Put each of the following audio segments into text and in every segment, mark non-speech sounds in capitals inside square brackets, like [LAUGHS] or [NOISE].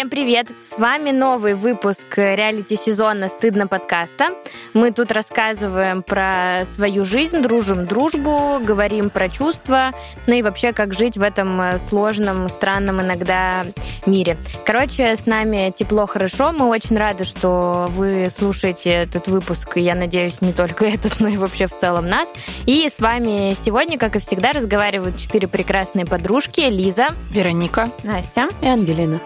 Всем привет! С вами новый выпуск реалити-сезона «Стыдно подкаста». Мы тут рассказываем про свою жизнь, дружим дружбу, говорим про чувства, ну и вообще, как жить в этом э, сложном, странном иногда мире. Короче, с нами тепло, хорошо. Мы очень рады, что вы слушаете этот выпуск. Я надеюсь, не только [LAUGHS] этот, но и вообще в целом нас. И с вами сегодня, как и всегда, разговаривают четыре прекрасные подружки. Лиза, Вероника, Настя и Ангелина.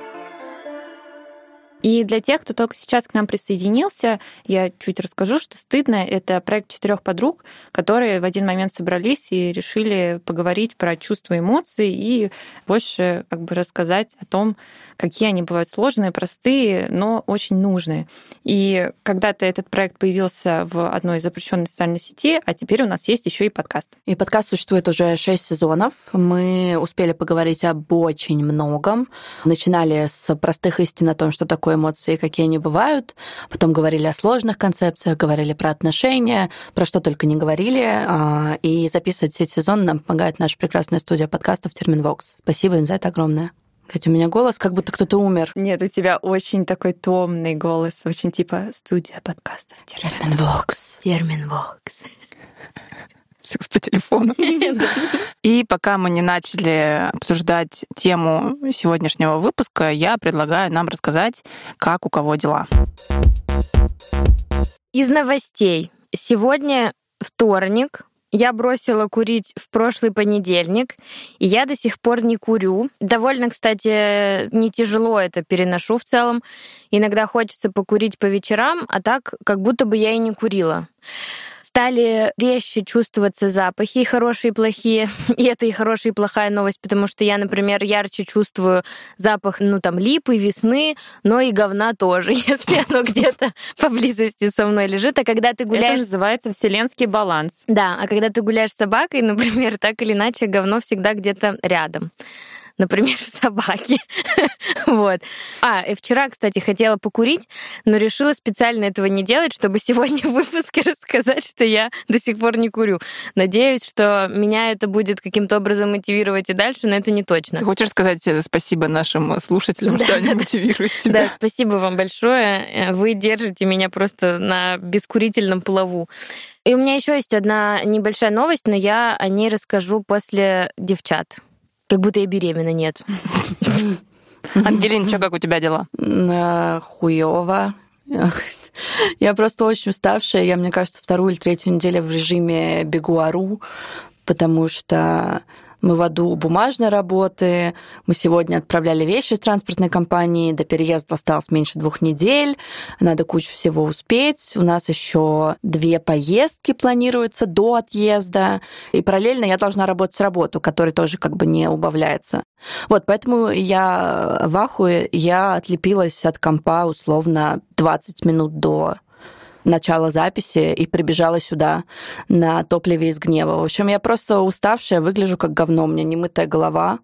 И для тех, кто только сейчас к нам присоединился, я чуть расскажу, что «Стыдно» — это проект четырех подруг, которые в один момент собрались и решили поговорить про чувства и эмоции и больше как бы рассказать о том, какие они бывают сложные, простые, но очень нужные. И когда-то этот проект появился в одной из запрещенной социальной сети, а теперь у нас есть еще и подкаст. И подкаст существует уже шесть сезонов. Мы успели поговорить об очень многом. Начинали с простых истин о том, что такое эмоции, какие они бывают. Потом говорили о сложных концепциях, говорили про отношения, про что только не говорили. А, и записывать все эти сезоны нам помогает наша прекрасная студия подкастов Терминвокс. Спасибо им за это огромное. Блять, у меня голос, как будто кто-то умер. Нет, у тебя очень такой томный голос, очень типа студия подкастов. Терминвокс. Терминвокс. Секс по телефону. [LAUGHS] И пока мы не начали обсуждать тему сегодняшнего выпуска, я предлагаю нам рассказать, как у кого дела. Из новостей. Сегодня вторник, я бросила курить в прошлый понедельник, и я до сих пор не курю. Довольно, кстати, не тяжело это переношу в целом. Иногда хочется покурить по вечерам, а так как будто бы я и не курила стали резче чувствоваться запахи, и хорошие, и плохие. [LAUGHS] И это и хорошая, и плохая новость, потому что я, например, ярче чувствую запах, ну, там, липы, весны, но и говна тоже, [LAUGHS] если оно где-то [LAUGHS] поблизости со мной лежит. А когда ты гуляешь... Это называется вселенский баланс. Да, а когда ты гуляешь с собакой, например, так или иначе, говно всегда где-то рядом например, [LAUGHS] в собаке. вот. А, и вчера, кстати, хотела покурить, но решила специально этого не делать, чтобы сегодня в выпуске рассказать, что я до сих пор не курю. Надеюсь, что меня это будет каким-то образом мотивировать и дальше, но это не точно. Ты хочешь сказать э, спасибо нашим слушателям, что они мотивируют тебя? Да, спасибо вам большое. Вы держите меня просто на бескурительном плаву. И у меня еще есть одна небольшая новость, но я о ней расскажу после девчат. Как будто я беременна, нет. [LAUGHS] Ангелина, что, как у тебя дела? Э, Хуево. Я просто очень уставшая. Я, мне кажется, вторую или третью неделю в режиме бегуару, потому что мы в аду бумажной работы. Мы сегодня отправляли вещи из транспортной компании. До переезда осталось меньше двух недель. Надо кучу всего успеть. У нас еще две поездки планируются до отъезда. И параллельно я должна работать с работу, которая тоже как бы не убавляется. Вот, поэтому я в ахуе, я отлепилась от компа условно 20 минут до начала записи и прибежала сюда на топливе из гнева. В общем, я просто уставшая, выгляжу как говно, у меня немытая голова,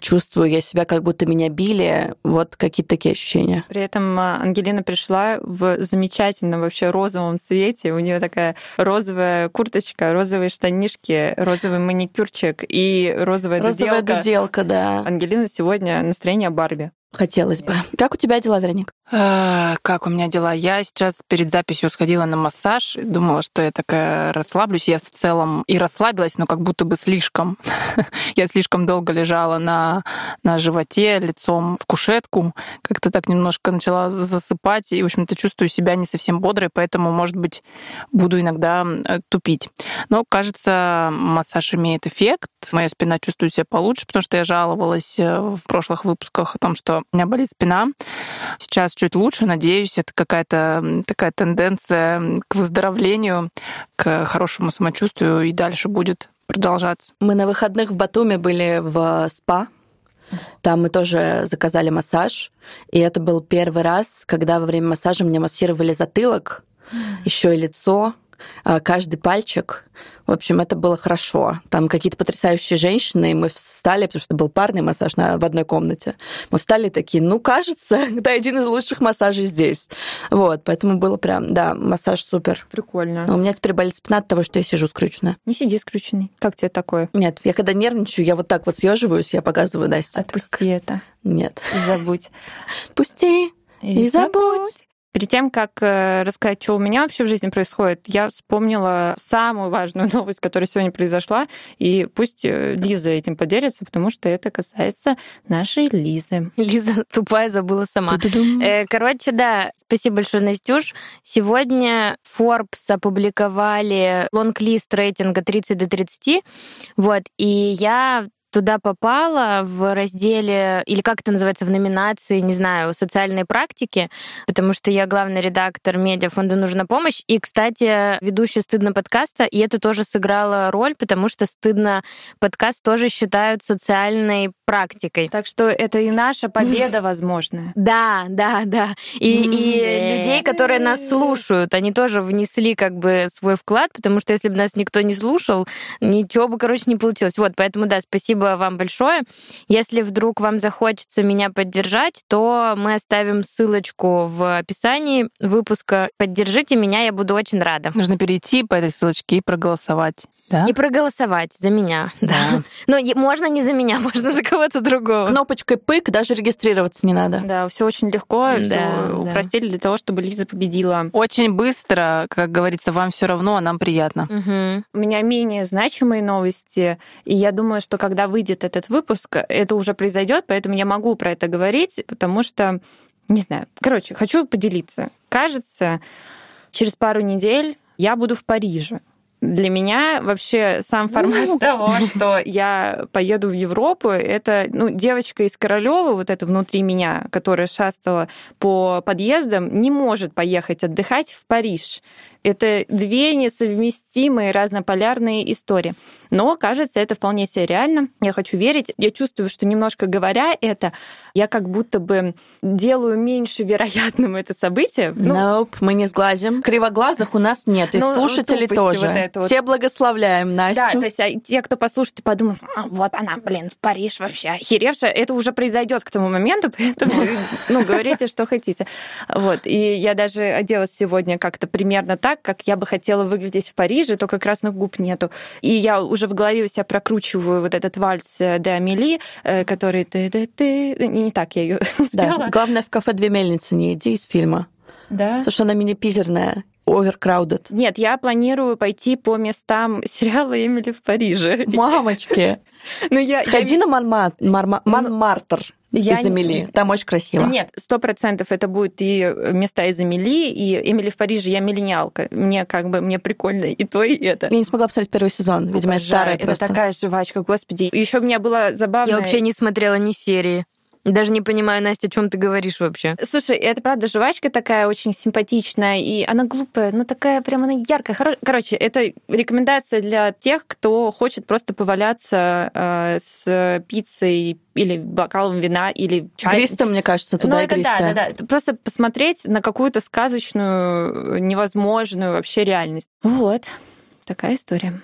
чувствую я себя, как будто меня били, вот какие-то такие ощущения. При этом а, Ангелина пришла в замечательном вообще розовом цвете, у нее такая розовая курточка, розовые штанишки, розовый маникюрчик и розовая, розовая дуделка. дуделка, да. Ангелина сегодня настроение Барби. Хотелось бы. Как у тебя дела, Вероник? А, как у меня дела? Я сейчас перед записью сходила на массаж, думала, что я такая расслаблюсь. Я в целом и расслабилась, но как будто бы слишком. [LAUGHS] я слишком долго лежала на, на животе, лицом в кушетку. Как-то так немножко начала засыпать, и, в общем-то, чувствую себя не совсем бодрой, поэтому, может быть, буду иногда э, тупить. Но, кажется, массаж имеет эффект. Моя спина чувствует себя получше, потому что я жаловалась э, в прошлых выпусках о том, что у меня болит спина. Сейчас чуть лучше, надеюсь, это какая-то такая тенденция к выздоровлению, к хорошему самочувствию и дальше будет продолжаться. Мы на выходных в Батуме были в спа. Там мы тоже заказали массаж. И это был первый раз, когда во время массажа мне массировали затылок, еще и лицо. А, каждый пальчик. В общем, это было хорошо. Там какие-то потрясающие женщины, и мы встали, потому что был парный массаж на, в одной комнате. Мы встали такие, ну, кажется, [LAUGHS] это один из лучших массажей здесь. Вот, поэтому было прям, да, массаж супер. Прикольно. Но у меня теперь болит спина от того, что я сижу скрюченная. Не сиди скрюченный. Как тебе такое? Нет, я когда нервничаю, я вот так вот съеживаюсь, я показываю Насте. Отпусти это. Нет. Забудь. Пусти и забудь. Перед тем, как э, рассказать, что у меня вообще в жизни происходит, я вспомнила самую важную [LAUGHS] новость, которая сегодня произошла, и пусть э, Лиза этим поделится, потому что это касается нашей Лизы. Лиза [LAUGHS] тупая забыла сама. Ту-ду-дум. Э, Короче, да, спасибо большое, Настюш. Сегодня Forbes опубликовали лонг-лист рейтинга 30 до 30. Вот, и я туда попала в разделе, или как это называется, в номинации, не знаю, социальной практики, потому что я главный редактор медиафонда «Нужна помощь». И, кстати, ведущая «Стыдно» подкаста, и это тоже сыграло роль, потому что «Стыдно» подкаст тоже считают социальной практикой. Так что это и наша победа, [LAUGHS] возможно. Да, да, да. И, и людей, которые нас слушают, они тоже внесли как бы свой вклад, потому что если бы нас никто не слушал, ничего бы, короче, не получилось. Вот, поэтому, да, спасибо вам большое. Если вдруг вам захочется меня поддержать, то мы оставим ссылочку в описании выпуска. Поддержите меня, я буду очень рада. Нужно перейти по этой ссылочке и проголосовать. Да? И проголосовать за меня. [LAUGHS] Да. Да. Но можно не за меня, [LAUGHS] можно за кого-то другого. Кнопочкой пык, даже регистрироваться не надо. Да, все очень легко, Да, всё да. упростили для того, чтобы Лиза победила. Очень быстро, как говорится, вам все равно, а нам приятно. Мгм. У меня менее значимые новости, и я думаю, что когда выйдет этот выпуск, это уже произойдет, поэтому я могу про это говорить, потому что, не знаю, короче, хочу поделиться. Кажется, через пару недель я буду в Париже. Для меня вообще сам формат того, что я поеду в Европу, это ну, девочка из Королева, вот это внутри меня, которая шастала по подъездам, не может поехать отдыхать в Париж. Это две несовместимые разнополярные истории. Но, кажется, это вполне себе реально. Я хочу верить. Я чувствую, что немножко говоря это, я как будто бы делаю меньше вероятным это событие. Ну, Nope, мы не сглазим. Кривоглазых у нас нет, и Ну, слушателей тупости тоже. вот это вот. Все благословляем Да, Настю. то есть а те, кто послушает и подумают, «А, вот она, блин, в Париж вообще охеревшая, это уже произойдет к тому моменту, [LAUGHS] поэтому, ну, говорите, что хотите. Вот, и я даже оделась сегодня как-то примерно так, как я бы хотела выглядеть в Париже, только красных губ нету. И я уже в голове у себя прокручиваю вот этот вальс э, де Амели, э, который ты ты ты Не так я ее [LAUGHS] Да. Главное, в кафе «Две мельницы» не иди из фильма. Да. Потому что она мини-пизерная, оверкраудед. Нет, я планирую пойти по местам [LAUGHS] сериала «Эмили в Париже». Мамочки, [LAUGHS] Ну, я, сходи на Монма- Марма- Монмартр Я из Эмили. Там очень красиво. Нет, сто процентов это будет и места из Эмили, и Эмили в Париже. Я миллениалка. Мне как бы мне прикольно и то, и это. Я не смогла посмотреть первый сезон. Видимо, я Обожаю. старая Это просто. такая жвачка, господи. Еще у меня было забавно. Я вообще не смотрела ни серии. Даже не понимаю, Настя, о чем ты говоришь вообще. Слушай, это правда жвачка такая очень симпатичная, и она глупая, но такая прям она яркая, хорошая. Короче, это рекомендация для тех, кто хочет просто поваляться э, с пиццей или бокалом вина, или чай. Игристая, мне кажется, Ну, туда это да, игристая. да, да. Это Просто посмотреть на какую-то сказочную, невозможную вообще реальность. Вот. Такая история.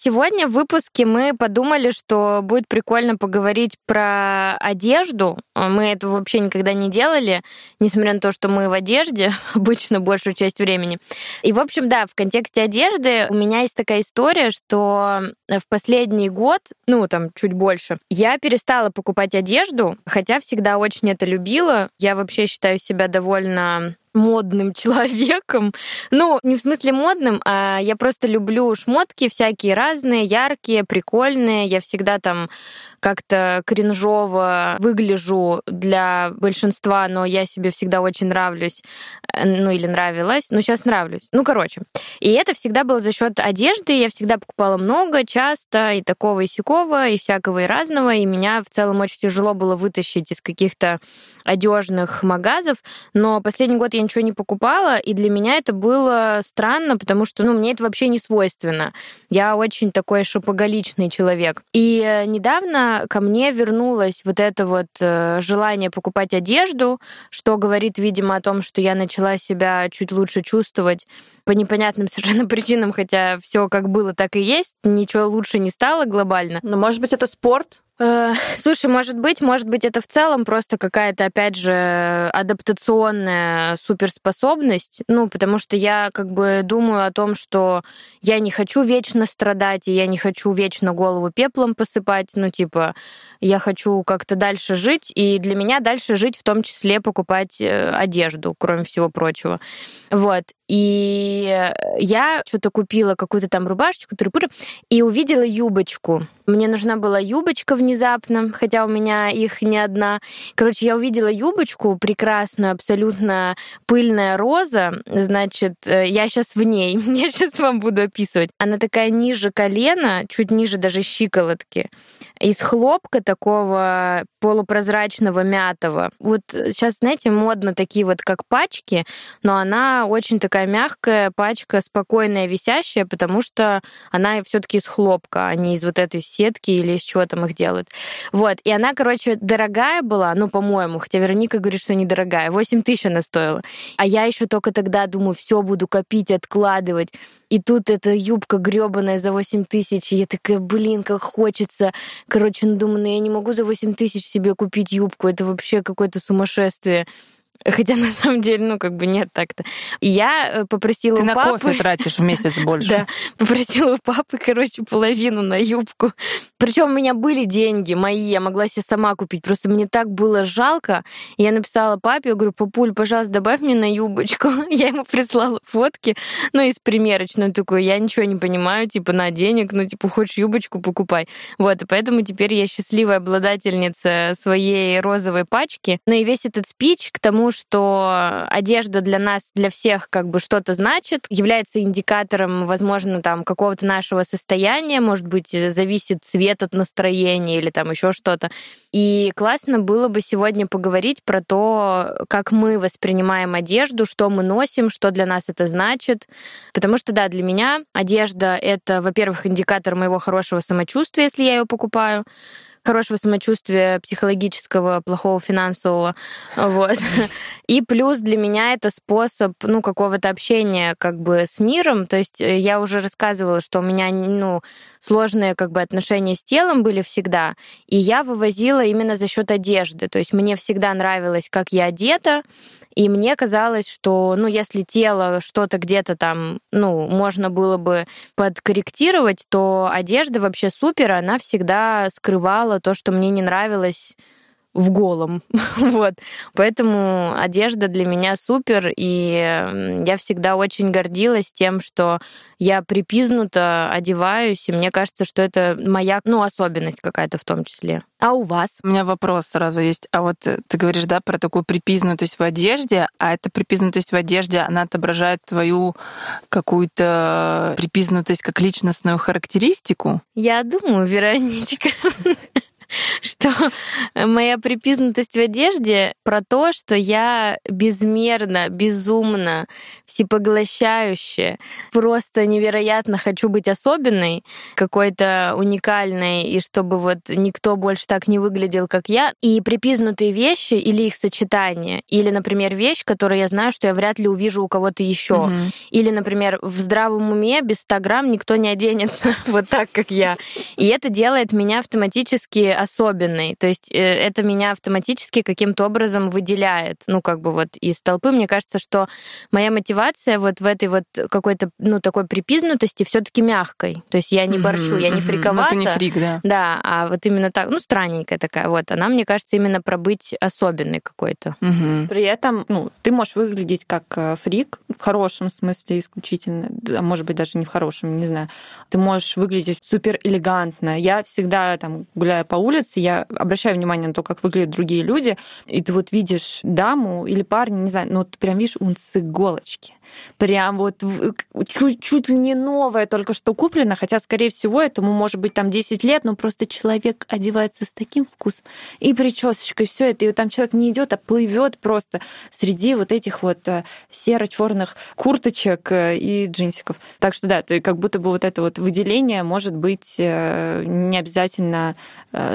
Сегодня в выпуске мы подумали, что будет прикольно поговорить про одежду. Мы это вообще никогда не делали, несмотря на то, что мы в одежде [LAUGHS] обычно большую часть времени. И, в общем, да, в контексте одежды у меня есть такая история, что в последний год, ну, там, чуть больше, я перестала покупать одежду, хотя всегда очень это любила. Я вообще считаю себя довольно модным [LAUGHS] человеком. Ну, не в смысле модным, а я просто люблю шмотки всякие разные, яркие, прикольные. Я всегда там как-то кринжово выгляжу для большинства, но я себе всегда очень нравлюсь, э, ну или нравилась, ну сейчас нравлюсь. Ну, короче. И это всегда было за счет одежды, я всегда покупала много, часто, и такого, и сякого, и всякого, и разного, и меня в целом очень тяжело было вытащить из каких-то одежных магазов, но последний год я ничего не покупала, и для меня это было странно, потому что, ну, мне это вообще не свойственно. Я очень такой шопоголичный человек. И э, недавно ко мне вернулось вот это вот э, желание покупать одежду, что говорит, видимо, о том, что я начала себя чуть лучше чувствовать по непонятным совершенно [LAUGHS] причинам, хотя все как было, так и есть, ничего лучше не стало глобально. Но, может быть, это спорт? Э, слушай, может быть, может быть, это в целом просто какая-то, опять же, адаптационная суперспособность. Ну, потому что я как бы думаю о том, что я не хочу вечно страдать, и я не хочу вечно голову пеплом посыпать. Ну, типа, я хочу как-то дальше жить, и для меня дальше жить в том числе покупать э, одежду, кроме всего прочего. Вот. И я что-то купила какую-то там рубашечку, и увидела юбочку. Мне нужна была юбочка внезапно, хотя у меня их не одна. Короче, я увидела юбочку прекрасную, абсолютно пыльная роза. Значит, э, я сейчас в ней. [LAUGHS] Я сейчас вам буду описывать. Она такая ниже колена, чуть ниже даже щиколотки. Из хлопка такого полупрозрачного, мятого. Вот сейчас, знаете, модно такие вот как пачки, но она очень такая мягкая пачка, спокойная, висящая, потому что она все таки из хлопка, а не из вот этой сетки или из чего там их делают. Вот. И она, короче, дорогая была, ну, по-моему, хотя Вероника говорит, что недорогая. 8 тысяч она стоила. А я еще только тогда думаю, все буду копить, откладывать. И тут эта юбка гребаная за 8 тысяч. И я такая, блин, как хочется. Короче, ну думаю, ну я не могу за 8 тысяч себе купить юбку. Это вообще какое-то сумасшествие. Хотя [LAUGHS] на самом деле, ну, как бы нет так-то. Я э, попросила Ты у на папы... кофе тратишь в месяц [LAUGHS] больше. Да, попросила у папы, короче, половину на юбку. Причем у меня были деньги мои, я могла себе сама купить. Просто мне так было жалко. Я написала папе, я говорю, папуль, пожалуйста, добавь мне на юбочку. [LAUGHS] Я ему прислала фотки, ну, из примерочной. Такой, я ничего не понимаю, типа, на денег, ну, типа, хочешь юбочку, покупай. Вот, и поэтому теперь я счастливая обладательница своей розовой пачки. Ну и весь этот спич к тому, что одежда для нас, для всех как бы что-то значит, является индикатором, возможно, там какого-то нашего состояния, может быть, зависит цвет от настроения или там еще что-то. И классно было бы сегодня поговорить про то, как мы воспринимаем одежду, что мы носим, что для нас это значит. Потому что, да, для меня одежда — это, во-первых, индикатор моего хорошего самочувствия, если я ее покупаю хорошего самочувствия психологического, плохого финансового. Вот. [LAUGHS] И плюс для меня это способ, ну, какого-то общения как бы с миром. То есть э, я уже рассказывала, что у меня, ну, сложные как бы отношения с телом были всегда. И я вывозила именно за счет одежды. То есть мне всегда нравилось, как я одета, и мне казалось, что, ну, если тело что-то где-то там, ну, можно было бы подкорректировать, то одежда вообще супер, она всегда скрывала то, что мне не нравилось в голом. [LAUGHS] вот. Поэтому одежда для меня супер, и я всегда очень гордилась тем, что я припизнуто одеваюсь, и мне кажется, что это моя, ну, особенность какая-то в том числе. А у вас? У меня вопрос сразу есть. А вот э, ты говоришь, да, про такую припизнутость в одежде, а эта припизнутость в одежде, она отображает твою какую-то припизнутость как личностную характеристику? Я думаю, Вероничка. [LAUGHS] [LAUGHS] что моя припизнутость в одежде про то, что я безмерно, безумно, всепоглощающе, просто невероятно хочу быть особенной, какой-то уникальной, и чтобы вот никто больше так не выглядел, как я. И припизнутые вещи или их сочетание, или, например, вещь, которую я знаю, что я вряд ли увижу у кого-то еще. Угу. Или, например, в здравом уме без 100 грамм никто не оденется [LAUGHS] вот так, как я. И это делает меня автоматически особенной. То есть э, это меня автоматически каким-то образом выделяет. Ну, как бы вот из толпы. Мне кажется, что моя мотивация вот в этой вот какой-то, ну, такой припизнутости все таки мягкой. То есть я не борщу, я не фриковата. Ну, ты не фрик, да. Да, а вот именно так, ну, странненькая такая вот. Она, мне кажется, именно про быть особенной какой-то. При этом, ну, ты можешь выглядеть как э, фрик, в хорошем смысле исключительно, а может быть, даже не в хорошем, не знаю. Ты можешь выглядеть супер элегантно. Я всегда там гуляю по улице, улице, я обращаю внимание на то, как выглядят другие люди, и ты вот видишь даму или парня, не знаю, но ты прям видишь, он с иголочки. Прям вот чуть, чуть ли не новое только что куплено, хотя, скорее всего, этому может быть там 10 лет, но просто человек одевается с таким вкусом, и причесочкой, все это, и там человек не идет, а плывет просто среди вот этих вот э, серо-черных курточек э, и джинсиков. Так что да, то как будто бы вот это вот выделение может быть э, не обязательно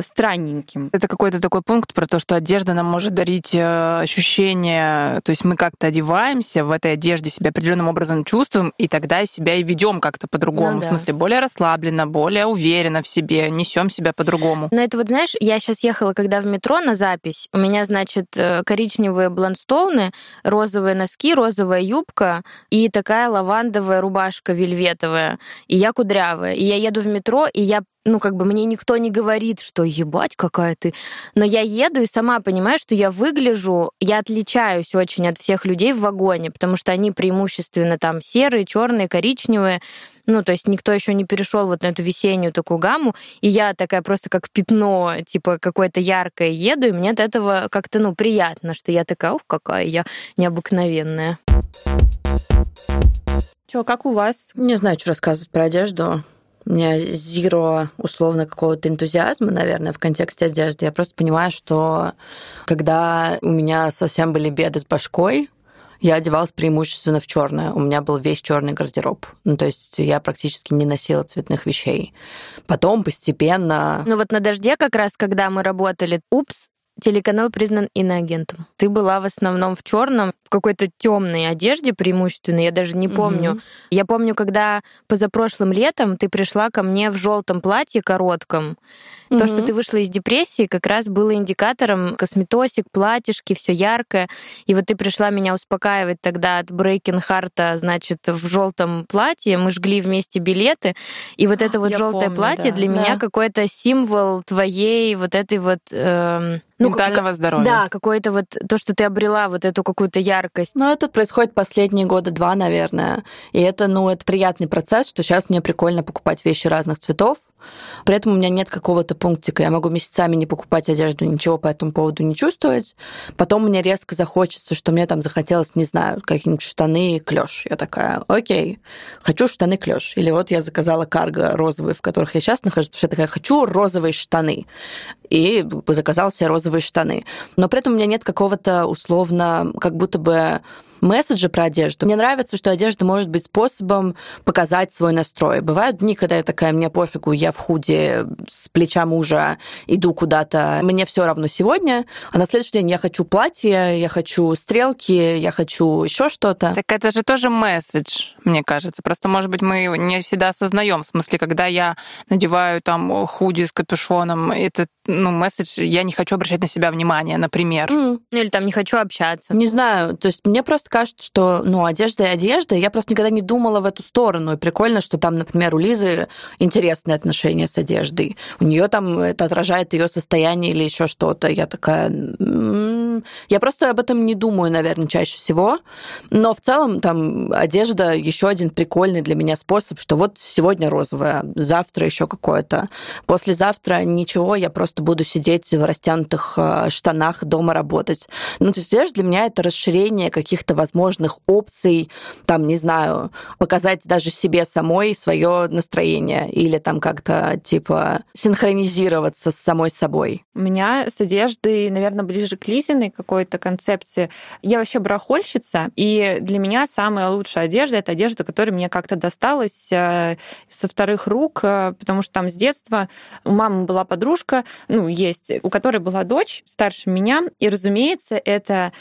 странненьким. Это какой-то такой пункт про то, что одежда нам может дарить ощущение, то есть мы как-то одеваемся в этой одежде, себя определенным образом чувствуем, и тогда себя и ведем как-то по-другому. Ну, да. В смысле, более расслабленно, более уверенно в себе, несем себя по-другому. Но это вот, знаешь, я сейчас ехала, когда в метро на запись, у меня, значит, коричневые бланстоуны, розовые носки, розовая юбка и такая лавандовая рубашка вельветовая. И я кудрявая. И я еду в метро, и я ну, как бы мне никто не говорит, что ебать, какая ты. Но я еду и сама понимаю, что я выгляжу, я отличаюсь очень от всех людей в вагоне, потому что они преимущественно там серые, черные, коричневые. Ну, то есть никто еще не перешел вот на эту весеннюю такую гамму, и я такая просто как пятно, типа какое-то яркое еду, и мне от этого как-то, ну, приятно, что я такая, ух, какая я необыкновенная. Чё, как у вас? Не знаю, что рассказывать про одежду. У меня зеро условно какого-то энтузиазма, наверное, в контексте одежды. Я просто понимаю, что когда у меня совсем были беды с башкой, я одевалась преимущественно в черное. У меня был весь черный гардероб. Ну, то есть я практически не носила цветных вещей. Потом постепенно... Ну вот на «Дожде» как раз, когда мы работали, упс, Телеканал признан иноагентом. Ты была в основном в черном, в какой-то темной одежде преимущественно, я даже не помню. Mm-hmm. Я помню, когда позапрошлым летом ты пришла ко мне в желтом платье коротком, Mm-hmm. То, что ты вышла из депрессии, как раз было индикатором косметосик, платьишки, все яркое. И вот ты пришла меня успокаивать тогда от Брейкин Харта, значит, в желтом платье. Мы жгли вместе билеты. И вот это вот желтое платье да. для да. меня какой-то символ твоей вот этой вот... Э, ну, ментального как, здоровья. Да, какое-то вот то, что ты обрела вот эту какую-то яркость. Ну, это происходит последние года два, наверное. И это, ну, это приятный процесс, что сейчас мне прикольно покупать вещи разных цветов. При этом у меня нет какого-то пунктика. Я могу месяцами не покупать одежду, ничего по этому поводу не чувствовать. Потом мне резко захочется, что мне там захотелось, не знаю, какие-нибудь штаны клеш. Я такая, окей, хочу штаны клеш. Или вот я заказала карго розовые, в которых я сейчас нахожусь, потому что я такая, хочу розовые штаны. И заказала себе розовые штаны. Но при этом у меня нет какого-то условно, как будто бы месседжи про одежду. Мне нравится, что одежда может быть способом показать свой настрой. Бывают дни, когда я такая, мне пофигу, я в худе с плеча мужа иду куда-то, мне все равно сегодня, а на следующий день я хочу платье, я хочу стрелки, я хочу еще что-то. Так это же тоже месседж, мне кажется. Просто, может быть, мы не всегда осознаем. В смысле, когда я надеваю там худи с капюшоном, это, ну, месседж, я не хочу обращать на себя внимание, например. Mm. Или там не хочу общаться. Не знаю, то есть мне просто кажется, что, ну, одежда и одежда. Я просто никогда не думала в эту сторону. И прикольно, что там, например, у Лизы интересные отношения с одеждой. У нее там это отражает ее состояние или еще что-то. Я такая... Я просто об этом не думаю, наверное, чаще всего. Но в целом там одежда еще один прикольный для меня способ, что вот сегодня розовая, завтра еще какое-то. Послезавтра ничего, я просто буду сидеть в растянутых э, штанах дома работать. Ну, то есть для меня это расширение каких-то возможных опций, там, не знаю, показать даже себе самой свое настроение или там как-то, типа, синхронизироваться с самой собой. У меня с одеждой, наверное, ближе к Лизиной какой-то концепции. Я вообще барахольщица, и для меня самая лучшая одежда — это одежда, которая мне как-то досталась э, со вторых рук, э, потому что там с детства у мамы была подружка, ну, есть, у которой была дочь старше меня, и, разумеется, это,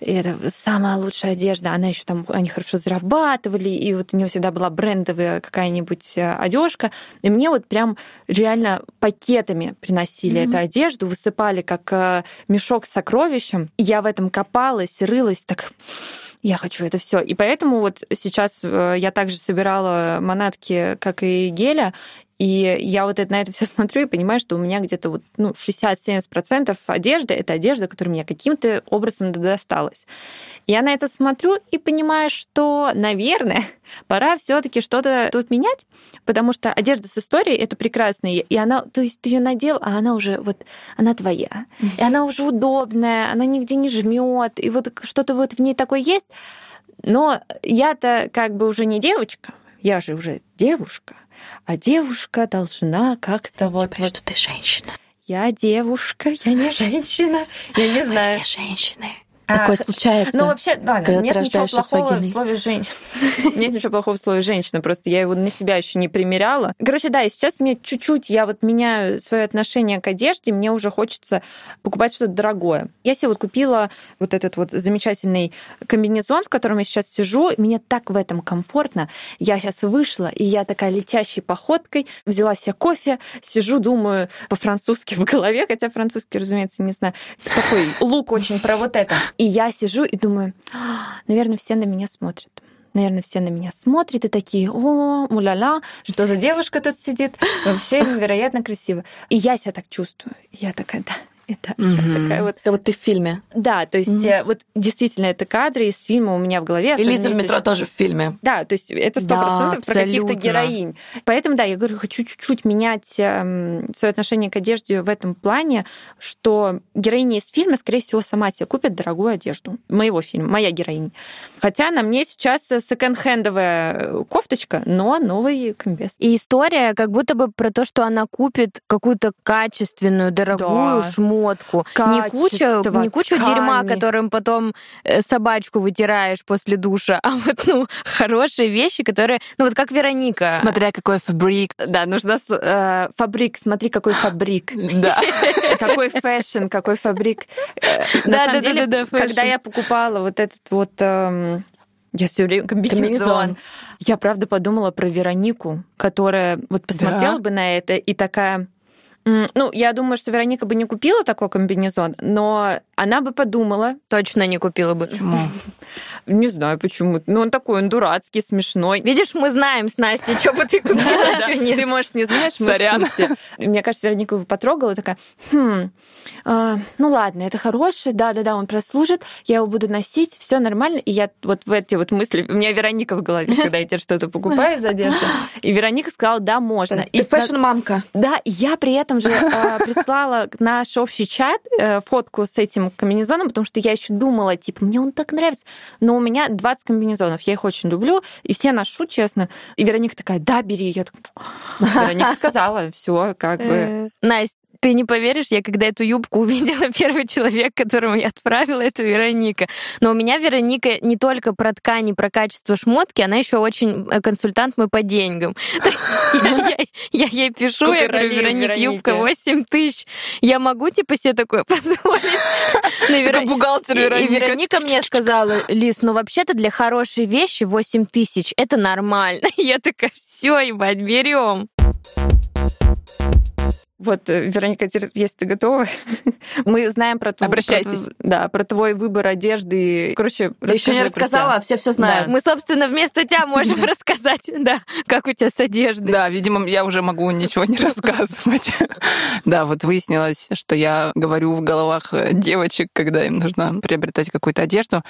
это самая лучшая одежда, она еще там, они хорошо зарабатывали, и вот у нее всегда была брендовая какая-нибудь э, одежка. И мне вот прям реально пакетами приносили mm-hmm. эту одежду, высыпали как э, мешок с сокровищем. Я в этом копалась, рылась, так я хочу это все. И поэтому вот сейчас э, я также собирала манатки, как и геля, И я вот это, на это все смотрю и понимаю, что у меня где-то вот, ну, 60-70% одежды — это одежда, которая мне каким-то образом досталась. Я на это смотрю и понимаю, что, наверное, [LAUGHS] пора все таки что-то тут менять, потому что одежда с историей — это прекрасно. И она, то есть ты ее надел, а она уже вот, она твоя. И она уже удобная, она нигде не жмет, и вот что-то вот в ней такое есть. Но я-то как бы уже не девочка, я же уже девушка, а девушка должна как-то вот... вот... что ты женщина. Я девушка, я не [LAUGHS] женщина, я не знаю. Мы все женщины. Такое а, случается. Ну, вообще, ладно, когда нет ничего плохого в слове женщина. [LAUGHS] нет ничего плохого в слове женщина, просто я его на себя еще не примеряла. Короче, да, и сейчас мне чуть-чуть, я вот меняю свое отношение к одежде, мне уже хочется покупать что-то дорогое. Я себе вот купила вот этот вот замечательный комбинезон, в котором я сейчас сижу, мне так в этом комфортно. Я сейчас вышла, и я такая летящей походкой взяла себе кофе, сижу, думаю по-французски в голове, хотя французский, разумеется, не знаю. Такой лук очень про вот это. И я сижу и думаю, «А, наверное, все на меня смотрят. Наверное, все на меня смотрят и такие, о, муляля, что за девушка тут сидит. Вообще невероятно красиво. И я себя так чувствую. Я такая, да, это угу. я такая вот. Как вот ты в фильме. Да, то есть угу. вот действительно это кадры из фильма у меня в голове. И Лиза в метро тоже в фильме. Да, то есть это сто процентов да, про каких-то героинь. Поэтому да, я говорю, хочу чуть-чуть менять э, свое отношение к одежде в этом плане, что героиня из фильма, скорее всего, сама себе купит дорогую одежду. Моего фильма, моя героиня. Хотя на мне сейчас секонд-хендовая кофточка, но новый комбез. И история как будто бы про то, что она купит какую-то качественную, дорогую да. шму шмотку. Не кучу, не кучу ткани. дерьма, которым потом э, собачку вытираешь после душа, [LAUGHS] а вот ну, хорошие вещи, которые... Ну вот как Вероника. Смотря какой фабрик. Да, нужно... Э, фабрик, смотри, какой фабрик. [LAUGHS] Да. Какой fashion, какой fabric. Э, на самом деле, когда я покупала вот этот вот эм, я все время комбинезон. комбинезон. Я правда подумала про Веронику, которая вот посмотрела да. бы на это и такая, ну, я думаю, что Вероника бы не купила такой комбинезон, но она бы подумала. Точно не купила бы. Почему? [LAUGHS] Не знаю почему. Ну, он такой, он дурацкий, смешной. Видишь, мы знаем с Настей, что бы ты [LAUGHS] купила, что нет. Ты, может, не знаешь, мы. Мне кажется, Вероника бы потрогала, такая, хм, а, ну ладно, это хороший, да-да-да, он прослужит, я его буду носить, все нормально. И я вот в эти вот мысли, у меня Вероника в голове, когда я тебе что-то покупаю из одежды. [LAUGHS] И Вероника сказала, да, можно. Ты fashion -мамка. Да, я при этом же э, прислала наш общий чат э, фотку с этим комбинезоном, потому что я еще думала, типа, мне он так нравится. Но у меня 20 комбинезонов, я их очень люблю, и все ношу, честно. И Вероника такая, да, бери. Я такая, Вероника [LAUGHS] сказала, все, как бы. Э, Настя, ты не поверишь, я когда эту юбку [LAUGHS] увидела, первый человек, которому я отправила, это Вероника. Но у меня Вероника не только про ткань и про качество шмотки, она еще очень э, консультант мой по деньгам. [LAUGHS] То есть я ей пишу, я говорю, Вероника, юбка 8 тысяч. Я могу, типа, себе такое [LAUGHS] позволить? Бухгалтер Вероника. И Вероника мне сказала, Лиз, ну вообще-то для хорошей вещи 8 тысяч, это нормально. Я такая, все, ебать, берем. Вот, э, Вероника, если ты готова, [LAUGHS] мы знаем про твой, Обращайтесь. Про, да, про твой выбор одежды. Короче, Ты еще не рассказала, а все все знают. Да. Мы, собственно, вместо тебя [LAUGHS] можем рассказать, да, как у тебя с одеждой. Да, видимо, я уже могу ничего не рассказывать. [LAUGHS] Да, вот выяснилось, что я говорю в головах э, девочек, когда им нужно приобретать какую-то одежду.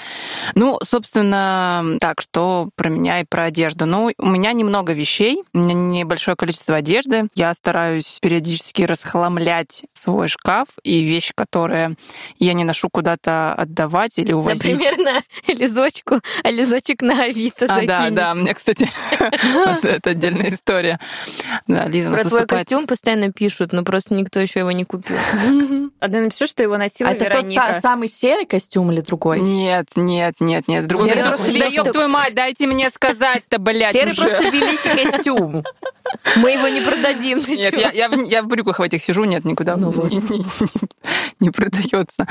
Ну, собственно, так, что про меня и про одежду. Ну, у меня немного вещей, у меня небольшое количество одежды. Я стараюсь периодически периодически расхламлять свой шкаф и вещи, которые я не ношу куда-то отдавать или увозить. Например, на лизочку, а лизочек на Авито а, Да, да, мне, кстати, [LAUGHS] это отдельная история. Да, Лиза Про твой костюм постоянно пишут, но просто никто еще его не купил. [LAUGHS] Одна напишу, что его носила А это тот самый серый костюм или другой? Нет, нет, нет, нет. Другой серый просто Да ёб твою мать, дайте мне сказать-то, блядь, Серый просто [LAUGHS] великий костюм. Мы его не продадим. Нет, я, я, в, я в брюках в этих сижу, нет, никуда ну вот. Не, продается.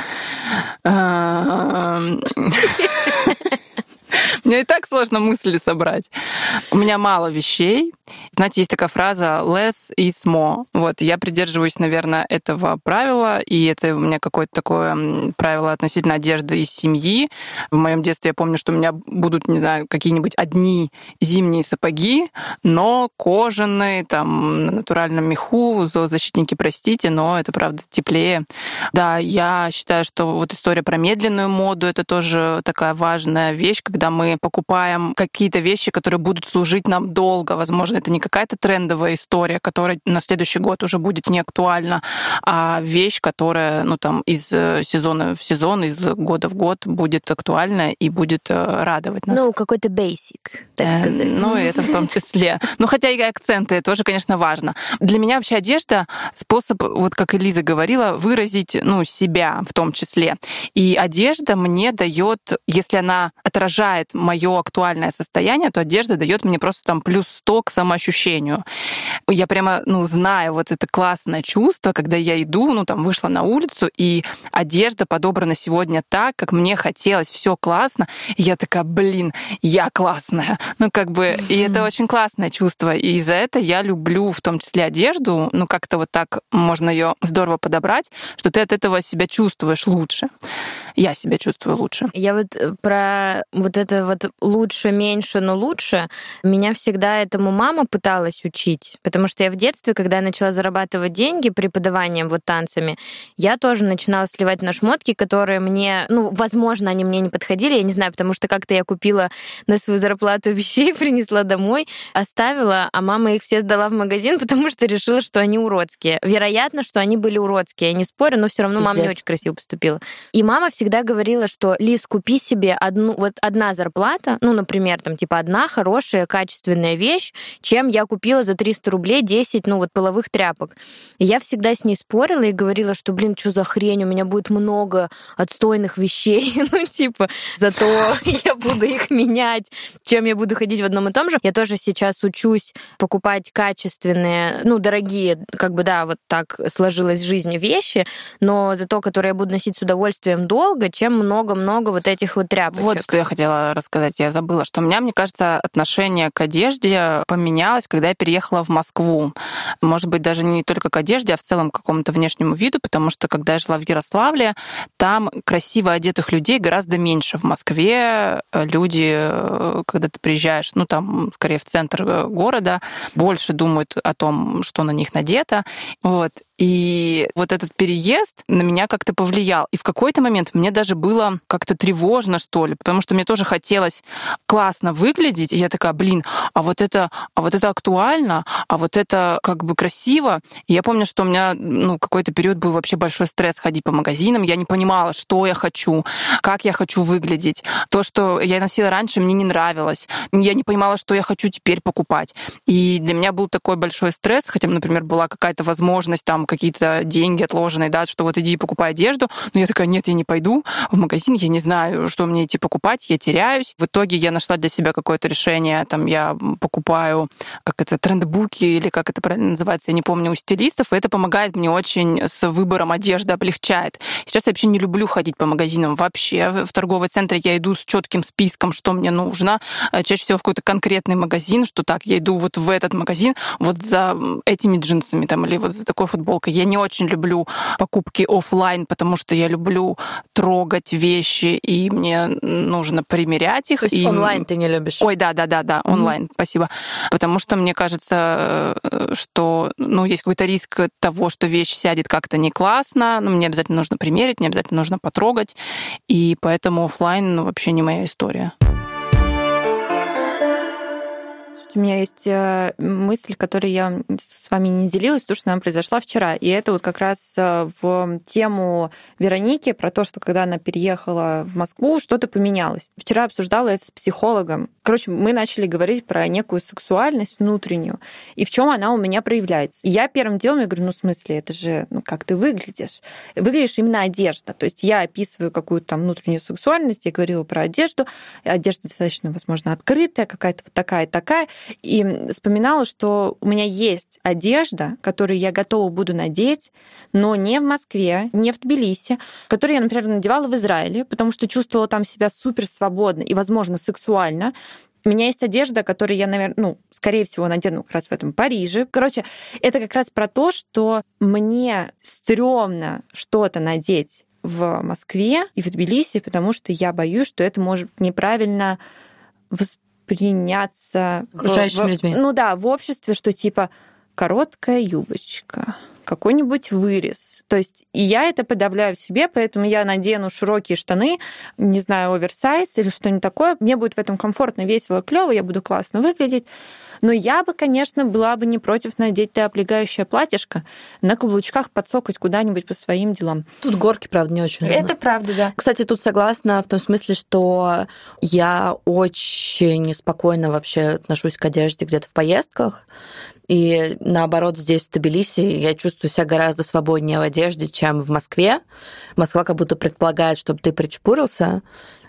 [LAUGHS] Мне и так сложно мысли собрать. У меня мало вещей. Знаете, есть такая фраза less is more. Вот, я придерживаюсь, наверное, этого правила, и это у меня какое-то такое правило относительно одежды из семьи. В моем детстве я помню, что у меня будут, не знаю, какие-нибудь одни зимние сапоги, но кожаные, там, на натуральном меху, зоозащитники, простите, но это, правда, теплее. Да, я считаю, что вот история про медленную моду — это тоже такая важная вещь, когда мы покупаем какие-то вещи, которые будут служить нам долго. Возможно, это не какая-то трендовая история, которая на следующий год уже будет не актуальна, а вещь, которая, ну, там, из э, сезона в сезон, из года в год будет актуальна и будет э, радовать нас. Ну, какой-то basic, так э, сказать. Ну, это в том [LAUGHS] числе. Ну, хотя и акценты тоже, конечно, важно. Для меня вообще одежда — способ, вот как Элиза говорила, выразить, ну, себя в том числе. И одежда мне дает, если она отражает мое актуальное состояние, то одежда дает мне просто там плюс 100 к самоощущению. Я прямо, ну, знаю вот это классное чувство, когда я иду, ну, там, вышла на улицу, и одежда подобрана сегодня так, как мне хотелось, все классно. И я такая, блин, я классная. Ну, как бы, и это очень классное чувство. И за это я люблю в том числе одежду, ну, как-то вот так можно ее здорово подобрать, что ты от этого себя чувствуешь лучше я себя чувствую лучше. Я вот э, про вот это вот лучше, меньше, но лучше, меня всегда этому мама пыталась учить, потому что я в детстве, когда я начала зарабатывать деньги преподаванием вот танцами, я тоже начинала сливать на шмотки, которые мне, ну, возможно, они мне не подходили, я не знаю, потому что как-то я купила на свою зарплату вещей, [LAUGHS] принесла домой, оставила, а мама их все сдала в магазин, [LAUGHS] потому что решила, что они уродские. Вероятно, что они были уродские, я не спорю, но все равно мама не очень красиво поступила. И мама всегда говорила, что Лиз, купи себе одну, вот одна зарплата, ну, например, там, типа, одна хорошая, качественная вещь, чем я купила за 300 рублей 10, ну, вот, половых тряпок. И я всегда с ней спорила и говорила, что, блин, что за хрень, у меня будет много отстойных вещей, [LAUGHS] ну, типа, зато я буду их менять, чем я буду ходить в одном и том же. Я тоже сейчас учусь покупать качественные, ну, дорогие, как бы, да, вот так сложилась в жизни вещи, но зато, которые я буду носить с удовольствием долго, чем много-много вот этих вот тряпочек. Вот что я хотела рассказать. Я забыла, что у меня, мне кажется, отношение к одежде поменялось, когда я переехала в Москву. Может быть, даже не только к одежде, а в целом к какому-то внешнему виду, потому что когда я жила в Ярославле, там красиво одетых людей гораздо меньше. В Москве люди, э, когда ты приезжаешь, ну там, скорее в центр э, города, больше думают о том, что на них надето. Вот. И вот этот переезд на меня как-то повлиял. И в какой-то момент мне даже было как-то тревожно, что ли, потому что мне тоже хотелось классно выглядеть. И я такая, блин, а вот это, а вот это актуально, а вот это как бы красиво. И я помню, что у меня ну, какой-то период был вообще большой стресс ходить по магазинам. Я не понимала, что я хочу, как я хочу выглядеть. То, что я носила раньше, мне не нравилось. Я не понимала, что я хочу теперь покупать. И для меня был такой большой стресс, хотя, например, была какая-то возможность там какие-то деньги отложенные, да, что вот иди покупай одежду. Но я такая, нет, я не пойду в магазин, я не знаю, что мне идти покупать, я теряюсь. В итоге я нашла для себя какое-то решение, там я покупаю, как это, трендбуки или как это правильно называется, я не помню, у стилистов, и это помогает мне очень с выбором одежды, облегчает. Сейчас я вообще не люблю ходить по магазинам вообще. В торговый центр я иду с четким списком, что мне нужно. Э, чаще всего в какой-то конкретный магазин, что так, я иду вот в этот магазин, вот за этими джинсами там, или вот за такой футболкой полка. Я не очень люблю покупки офлайн, потому что я люблю трогать вещи, и мне нужно примерять их. То есть и... онлайн ты не любишь? Ой, да, да, да, да, онлайн, mm-hmm. спасибо. Потому что мне кажется, э, что ну, есть какой-то риск того, что вещь сядет как-то не классно, но мне обязательно нужно примерить, мне обязательно нужно потрогать, и поэтому офлайн ну, вообще не моя история. У меня есть э, мысль, которую я с вами не делилась, то, что нам произошла вчера. И это вот как раз э, в тему Вероники про то, что когда она переехала в Москву, что-то поменялось. Вчера обсуждала это с психологом. Короче, мы начали говорить про некую сексуальность внутреннюю и в чем она у меня проявляется. И я первым делом я говорю, ну, в смысле, это же, ну, как ты выглядишь? Выглядишь именно одежда. То есть я описываю какую-то там внутреннюю сексуальность, я говорила про одежду. Одежда достаточно, возможно, открытая, какая-то вот такая-такая и вспоминала, что у меня есть одежда, которую я готова буду надеть, но не в Москве, не в Тбилиси, которую я, например, надевала в Израиле, потому что чувствовала там себя супер свободно и, возможно, сексуально, У меня есть одежда, которую я, наверное, ну, скорее всего, надену как раз в этом Париже. Короче, это как раз про то, что мне стрёмно что-то надеть в Москве и в Тбилиси, потому что я боюсь, что это может неправильно восприняться окружающими в, людьми. Ну да, в обществе, что типа короткая юбочка, какой-нибудь вырез. То есть и я это подавляю в себе, поэтому я надену широкие штаны, не знаю, оверсайз или что-нибудь такое. Мне будет в этом комфортно, весело, клево, я буду классно выглядеть. Но я бы, конечно, была бы не против надеть то облегающее платьишко, на каблучках подсокать куда-нибудь по своим делам. Тут горки, правда, не очень Это правда, да. Кстати, тут согласна в том смысле, что я очень спокойно вообще отношусь к одежде где-то в поездках. И наоборот, здесь, в Тбилиси, я чувствую себя гораздо свободнее в одежде, чем в Москве. Москва как будто предполагает, чтобы ты причпурился,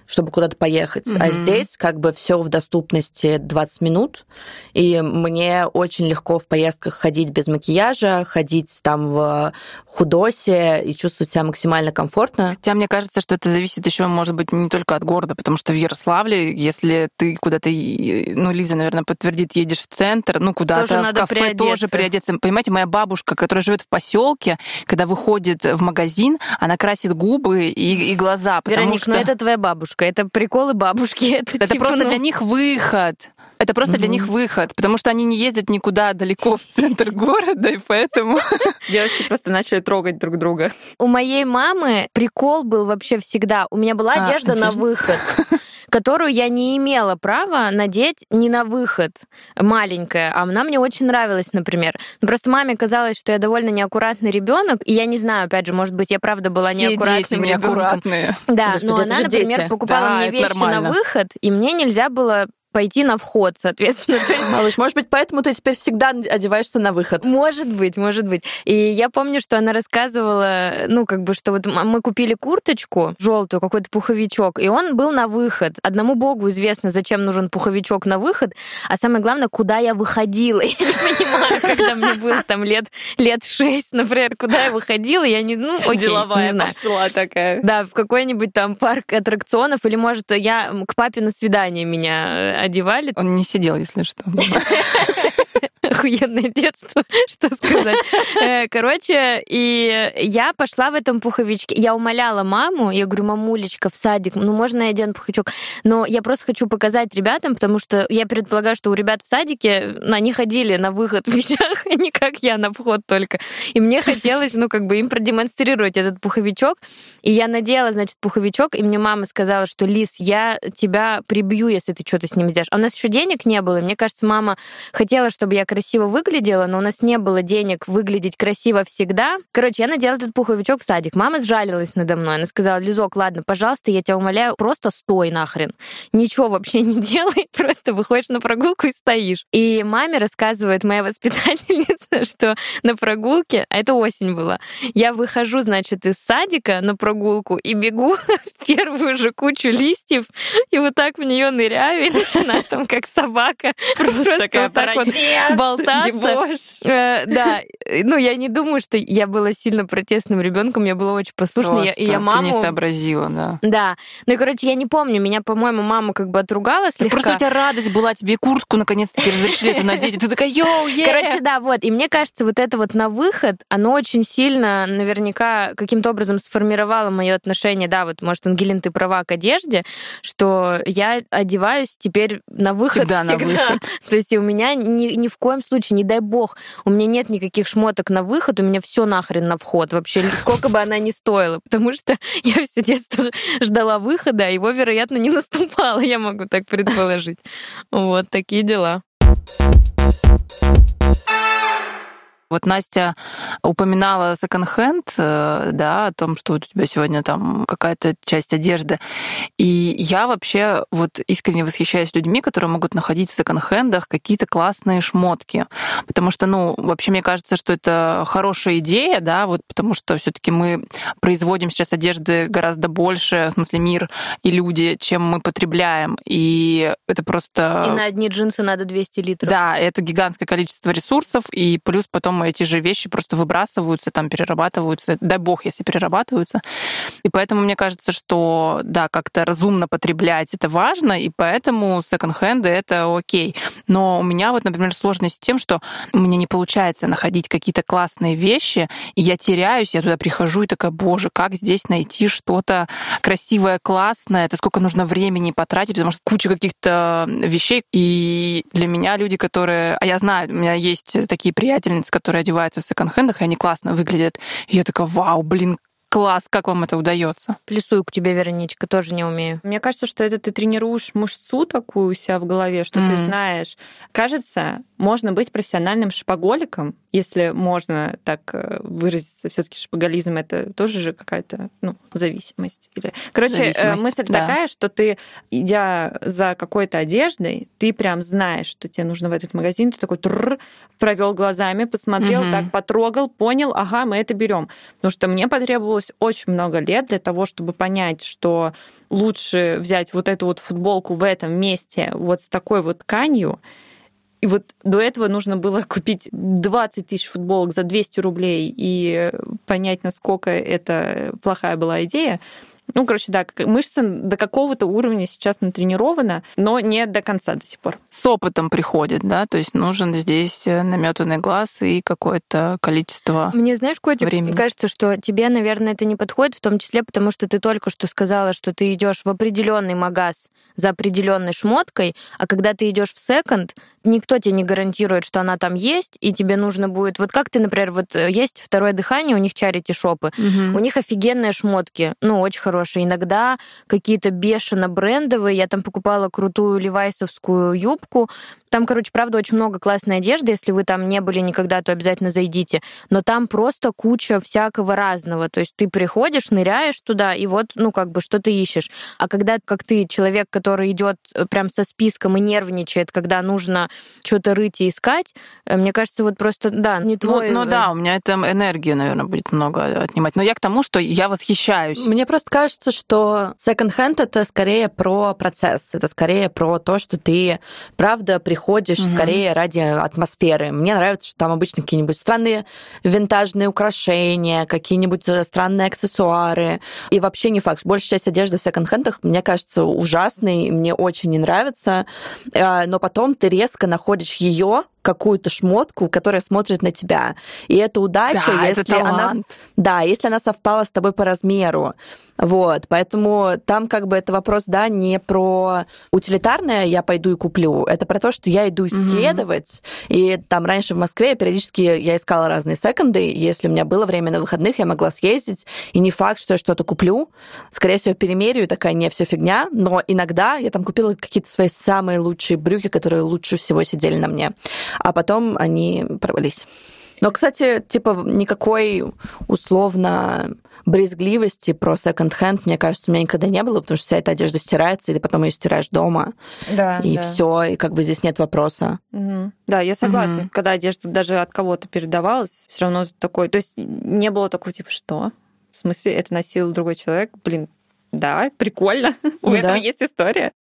чтобы куда-то поехать. Mm-hmm. А здесь как бы все в доступности 20 минут, и мне очень легко в поездках ходить без макияжа, ходить там в худосе и чувствовать себя максимально комфортно. Хотя мне кажется, что это зависит еще, может быть, не только от города, потому что в Ярославле, если ты куда-то, ну, Лиза, наверное, подтвердит, едешь в центр, ну, куда-то в кафе приодеться. тоже приодеться. Понимаете, моя бабушка, которая живет в поселке, когда выходит в магазин, она красит губы и, и глаза, потому Вероник, что... ну это твоя бабушка, это приколы бабушки. [LAUGHS] Это, это типа, просто ну... для них выход. Это просто для них выход, потому что они не ездят никуда далеко в центр города, и поэтому... [LAUGHS] Девушки просто начали трогать друг друга. У моей мамы прикол был вообще всегда. У меня была а, одежда на выход [LAUGHS] которую я не имела права надеть не на выход, маленькая, а она мне очень нравилась, например. Ну, просто маме казалось, что я довольно неаккуратный ребенок, и я не знаю, опять же, может быть, я правда была Все неаккуратным дети неаккуратные. Да, Господи, но она, например, дети. покупала да, мне вещи нормально. на выход, и мне нельзя было пойти на вход, соответственно. То есть... Малыш, может быть, поэтому ты теперь всегда одеваешься на выход? Может быть, может быть. И я помню, что она рассказывала, ну, как бы, что вот мы купили курточку желтую, какой-то пуховичок, и он был на выход. Одному богу известно, зачем нужен пуховичок на выход, а самое главное, куда я выходила. [LAUGHS] Я не понимаю, когда мне было там лет, лет шесть, например, куда я выходила, я не, ну, окей, Деловая не знаю. пошла такая. Да, в какой-нибудь там парк аттракционов, или, может, я к папе на свидание меня одевали. Он не сидел, если что. [LAUGHS] Охуенное детство, [LAUGHS] что сказать. [LAUGHS] Э, короче, и я пошла в этом пуховичке. Я умоляла маму, я говорю, мамулечка, в садик, ну можно я одену пуховичок? Но я просто хочу показать ребятам, потому что я предполагаю, что у ребят в садике, ну, они ходили на выход в вещах, [LAUGHS] а не как я на вход только. И мне хотелось, ну, как бы им продемонстрировать этот пуховичок. И я надела, значит, пуховичок, и мне мама сказала, что, Лис, я тебя прибью, если ты что-то с ним сделаешь. А у нас еще денег не было, и мне кажется, мама хотела, чтобы я красиво выглядела, но у нас не было денег выглядеть красиво всегда. Короче, я надела этот пуховичок в садик. Мама сжалилась надо мной. Она сказала, Лизок, ладно, пожалуйста, я тебя умоляю, просто стой нахрен. Ничего вообще не [LAUGHS] делай, просто выходишь на прогулку и стоишь. И маме рассказывает моя воспитательница, [LAUGHS] что на прогулке, а это осень была, я выхожу, значит, из садика на прогулку и бегу [LAUGHS] в первую же кучу листьев, и вот так в нее ныряю и начинаю там как собака просто, просто вот так вот болтаться. Э, да, ну я не думаю, что я была сильно протестным ребенком, я была очень послушной, я, и я маму... Ты не сообразила, да. Да. Ну и, короче, я не помню, меня, по-моему, мама как бы отругала слегка. просто у тебя радость была, тебе куртку наконец-таки разрешили это надеть, ты такая, йоу, е! Короче, да, вот. И мне кажется, вот это вот на выход, оно очень сильно наверняка каким-то образом сформировало мое отношение, да, вот, может, Ангелин, ты права к одежде, что я одеваюсь теперь на выход всегда. всегда. На выход. То есть у меня ни, ни в коем случае, не дай бог, у меня нет никаких шмоток на выход, у меня все нахрен на вход вообще, сколько бы она ни стоила, потому что [LAUGHS] я все детство ждала выхода, а его, вероятно, не наступало, я могу так предположить. Вот такие дела. Вот Настя упоминала секонд-хенд, э, да, о том, что у тебя сегодня там какая-то часть одежды. И я вообще вот искренне восхищаюсь людьми, которые могут находить в секонд-хендах какие-то классные шмотки. Потому что, ну, вообще мне кажется, что это хорошая идея, да, вот потому что все таки мы производим сейчас одежды гораздо больше, в смысле мир и люди, чем мы потребляем. И это просто... И на одни джинсы надо 200 литров. Да, это гигантское количество ресурсов, и плюс потом эти же вещи просто выбрасываются, там перерабатываются. Дай бог, если перерабатываются. И поэтому мне кажется, что да, как-то разумно потреблять это важно, и поэтому секонд-хенды это окей. Но у меня вот, например, сложность с тем, что мне не получается находить какие-то классные вещи, и я теряюсь, я туда прихожу и такая, боже, как здесь найти что-то красивое, классное, это сколько нужно времени потратить, потому что куча каких-то вещей. И для меня люди, которые... А я знаю, у меня есть такие приятельницы, которые одеваются в секонд-хендах, и они классно выглядят. И я такая, вау, блин, Класс, как вам это удается? Плюсую к тебе, Вероничка, тоже не умею. Мне кажется, что это ты тренируешь мышцу такую у себя в голове, что mm. ты знаешь. Кажется, можно быть профессиональным шпаголиком, если можно так э, выразиться. все таки шпаголизм это тоже же какая-то ну, зависимость. Или... Короче, э, зависимость, мысль да. такая, что ты, идя за какой-то одеждой, ты прям знаешь, что тебе нужно в этот магазин, ты такой провел глазами, посмотрел, mm-hmm. так потрогал, понял, ага, мы это берем. Потому что мне потребовалось очень много лет для того, чтобы понять, что лучше взять вот эту вот футболку в этом месте вот с такой вот тканью, и вот до этого нужно было купить 20 тысяч футболок за 200 рублей и понять, насколько это плохая была идея. Ну, короче, да, мышца до какого-то уровня сейчас натренирована, но не до конца до сих пор. С опытом приходит, да? То есть нужен здесь э, наметанный глаз и какое-то количество Мне, знаешь, Котик, времени. кажется, что тебе, наверное, это не подходит, в том числе потому, что ты только что сказала, что ты идешь в определенный магаз за определенной шмоткой, а когда ты идешь в секонд, никто тебе не гарантирует, что она там есть, и тебе нужно будет... Вот как ты, например, вот э, есть второе дыхание, у них чарити шопы, угу. у них офигенные шмотки, ну, очень хорошие. Иногда какие-то бешено брендовые. Я там покупала крутую левайсовскую юбку, там, короче, правда, очень много классной одежды. Если вы там не были никогда, то обязательно зайдите. Но там просто куча всякого разного. То есть ты приходишь, ныряешь туда, и вот, ну, как бы, что ты ищешь. А когда, как ты, человек, который идет э, прям со списком и нервничает, когда нужно что-то рыть и искать, э, мне кажется, вот просто, да, не твой... Ну, ну да, у меня это энергии, наверное, будет много отнимать. Но я к тому, что я восхищаюсь. Мне просто кажется, что second-hand — это скорее про процесс, это скорее про то, что ты, правда, приходишь приходишь угу. скорее ради атмосферы. Мне нравится, что там обычно какие-нибудь странные винтажные украшения, какие-нибудь э, странные аксессуары. И вообще не факт. Большая часть одежды в секонд-хендах, мне кажется, ужасной, мне очень не нравится. Э, но потом ты резко находишь ее какую-то шмотку, которая смотрит на тебя. И это удача, да, если это она, да, если она совпала с тобой по размеру. Вот, поэтому там как бы это вопрос, да, не про утилитарное я пойду и куплю, это про то, что я иду исследовать. Mm-hmm. И там раньше в Москве периодически я искала разные секонды, если у меня было время на выходных, я могла съездить, и не факт, что я что-то куплю. Скорее всего, перемерию, такая не все фигня, но иногда я там купила какие-то свои самые лучшие брюки, которые лучше всего сидели на мне а потом они порвались. Но, кстати, типа никакой условно брезгливости про секонд-хенд, мне кажется, у меня никогда не было, потому что вся эта одежда стирается, или потом ее стираешь дома. Да. И да. все, и как бы здесь нет вопроса. Угу. Да, я согласна. Угу. Когда одежда даже от кого-то передавалась, все равно такой. То есть не было такого, типа, что? В смысле, это носил другой человек? Блин, да, прикольно. [LAUGHS] У ну этого есть история.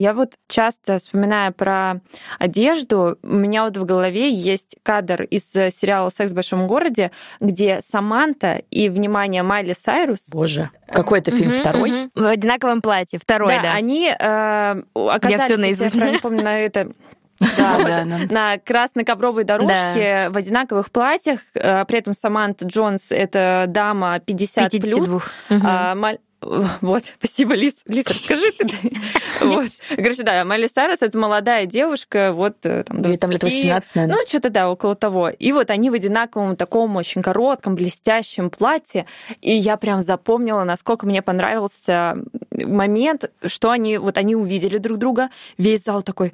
Я вот часто вспоминая про одежду, у меня вот в голове есть кадр из сериала «Секс в большом городе», где Саманта и, внимание, Майли Сайрус... Боже, какой это фильм? Второй? В одинаковом платье. Второй, да. да. они э, оказались, я, все я помню, на это [LAUGHS] да, да, вот, на красной ковровой дорожке да. в одинаковых платьях. Э, при этом Саманта Джонс это дама 50 52. плюс. Угу. А, [LAUGHS] вот, спасибо, Лиз. Лиз, расскажи ты. [LAUGHS] Вот. Короче, да, Майли Сайрус — это молодая девушка, вот э, там... 20, там лет 18, наверное. Ну, что-то, да, около того. И вот они в одинаковом таком очень коротком, блестящем платье, и я прям запомнила, насколько мне понравился момент, что они, вот они увидели друг друга, весь зал такой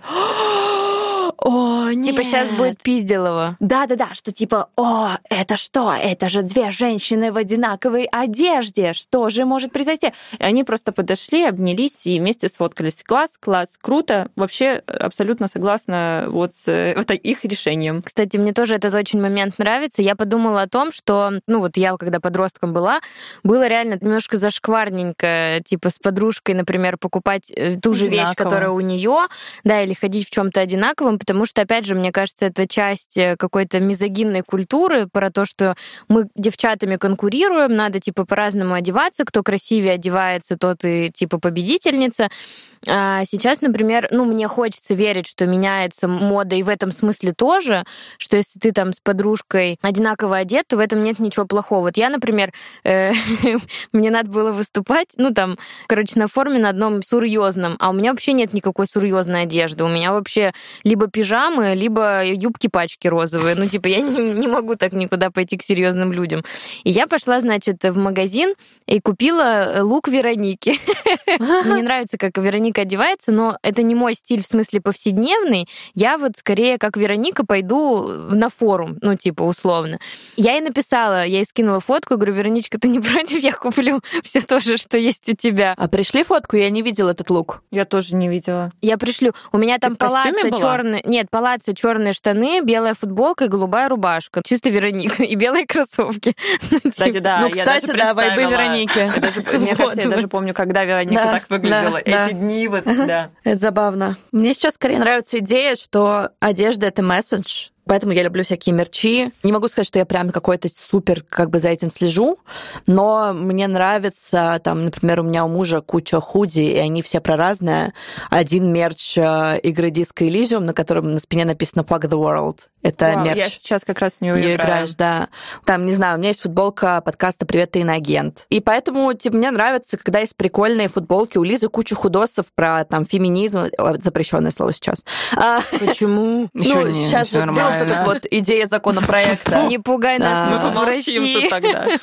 о, нет. Типа сейчас будет пизделово. Да-да-да, что типа, о, это что? Это же две женщины в одинаковой одежде. Что же может произойти? И они просто подошли, обнялись и вместе сфоткались. Класс, класс, круто. Вообще абсолютно согласна вот с [LAUGHS] вот их решением. Кстати, мне тоже этот очень момент нравится. Я подумала о том, что, ну вот я когда подростком была, было реально немножко зашкварненько, типа с подружкой, например, покупать э, ту же Одинаково. вещь, которая у нее, да, или ходить в чем-то одинаковом, потому что, опять же, мне кажется, это часть э, какой-то мизогинной культуры про то, что мы девчатами конкурируем, надо типа по-разному одеваться, кто красивее одевается, тот и типа победительница. А сейчас, например, ну, мне хочется верить, что меняется мода и в этом смысле тоже, что если ты там с подружкой одинаково одет, то в этом нет ничего плохого. Вот я, например, э, [LAUGHS] мне надо было выступать, ну, там, короче, на форме на одном серьезном, а у меня вообще нет никакой серьезной одежды. У меня вообще либо пижамы, либо юбки-пачки розовые. Ну, типа, я не, не могу так никуда пойти к серьезным людям. И я пошла, значит, в магазин и купила лук Вероники. [LAUGHS] Мне нравится, как Вероника одевается, но это не мой стиль в смысле повседневный. Я вот скорее, как Вероника, пойду на форум, ну, типа, условно. Я ей написала, я ей скинула фотку, говорю, Вероничка, ты не против, я куплю все то же, что есть у тебя. А пришли фотку? Я не видела этот лук. Я тоже не видела. Я пришлю. У меня там палаца черные... Нет, палаца черные штаны, белая футболка и голубая рубашка. Чисто Вероника. И белые кроссовки. [LAUGHS] Ну, кстати, типа. да. Ну, кстати, да, вайбы Вероники. Мне кажется, я даже помню, когда Вероника так выглядела. Эти дни вот, да. Это забавно. Мне сейчас скорее нравится идея, что одежда — это месседж, Поэтому я люблю всякие мерчи. Не могу сказать, что я прям какой-то супер как бы за этим слежу, но мне нравится, там, например, у меня у мужа куча худи, и они все про разное. Один мерч э, игры Disco Elysium, на котором на спине написано Fuck the World. Это Вау, мерч. Я сейчас как раз в нее играю. играешь, да. Там, не знаю, у меня есть футболка подкаста «Привет, ты иноагент». И поэтому, типа, мне нравится, когда есть прикольные футболки. У Лизы куча худосов про там феминизм. Запрещенное слово сейчас. А, Почему? [LAUGHS] Ну, сейчас вот эта вот идея законопроекта. [LAUGHS] Не пугай нас, мы тут молчим тут тогда. [LAUGHS]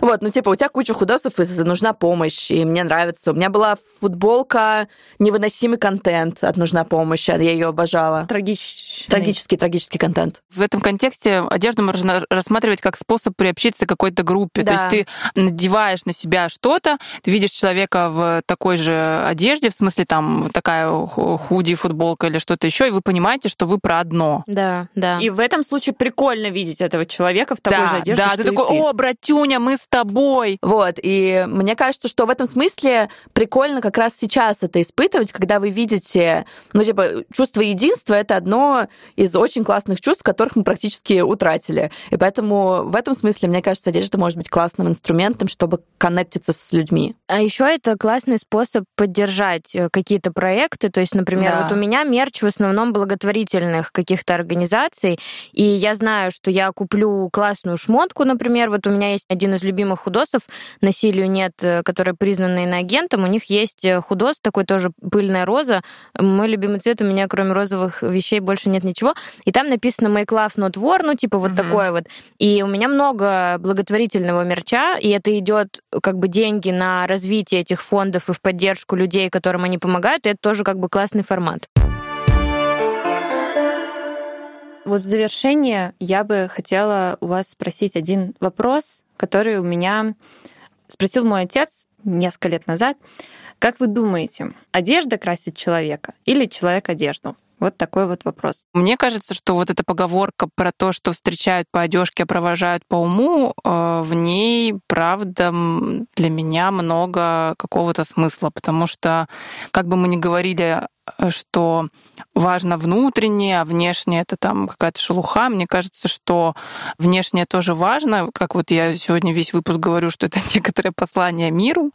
Вот, ну типа у тебя куча худосов, и нужна помощь, и мне нравится. У меня была футболка «Невыносимый контент» от «Нужна помощь», я ее обожала. Трагический. Трагический, трагический контент. В этом контексте одежду можно рассматривать как способ приобщиться к какой-то группе. Да. То есть ты надеваешь на себя что-то, ты видишь человека в такой же одежде, в смысле там такая худи, футболка или что-то еще, и вы понимаете, что вы про одно. Да, да. И в этом случае прикольно видеть этого человека в такой да, же одежде, Да, ты такой, ты. о, братюня, мы с тобой. Вот, и мне кажется, что в этом смысле прикольно как раз сейчас это испытывать, когда вы видите, ну, типа, чувство единства — это одно из очень классных чувств, которых мы практически утратили. И поэтому в этом смысле, мне кажется, одежда может быть классным инструментом, чтобы коннектиться с людьми. А еще это классный способ поддержать э, какие-то проекты. То есть, например, да. вот у меня мерч в основном благотворительных каких-то организаций, и я знаю, что я куплю классную шмотку, например, вот у меня есть один из любимых худосов «Насилию нет», э, который признан иноагентом, у них есть э, худос, такой тоже пыльная роза. Мой любимый цвет у меня, кроме розовых вещей, больше нет ничего. И там написано «Make love not war», ну, типа вот uh-huh. такое вот. И у меня много благотворительного мерча, и это идет как бы деньги на развитие этих фондов и в поддержку людей, которым они помогают, и это тоже как бы классный формат. Вот в завершение я бы хотела у вас спросить один вопрос, который у меня спросил мой отец несколько лет назад. Как вы думаете, одежда красит человека или человек одежду? Вот такой вот вопрос. Мне кажется, что вот эта поговорка про то, что встречают по одежке, а провожают по уму, э, в ней, правда, для меня много какого-то смысла, потому что, как бы мы ни говорили что важно внутреннее, а внешнее это там какая-то шелуха. Мне кажется, что внешнее тоже важно. Как вот я сегодня весь выпуск говорю, что это [LAUGHS] некоторое послание миру.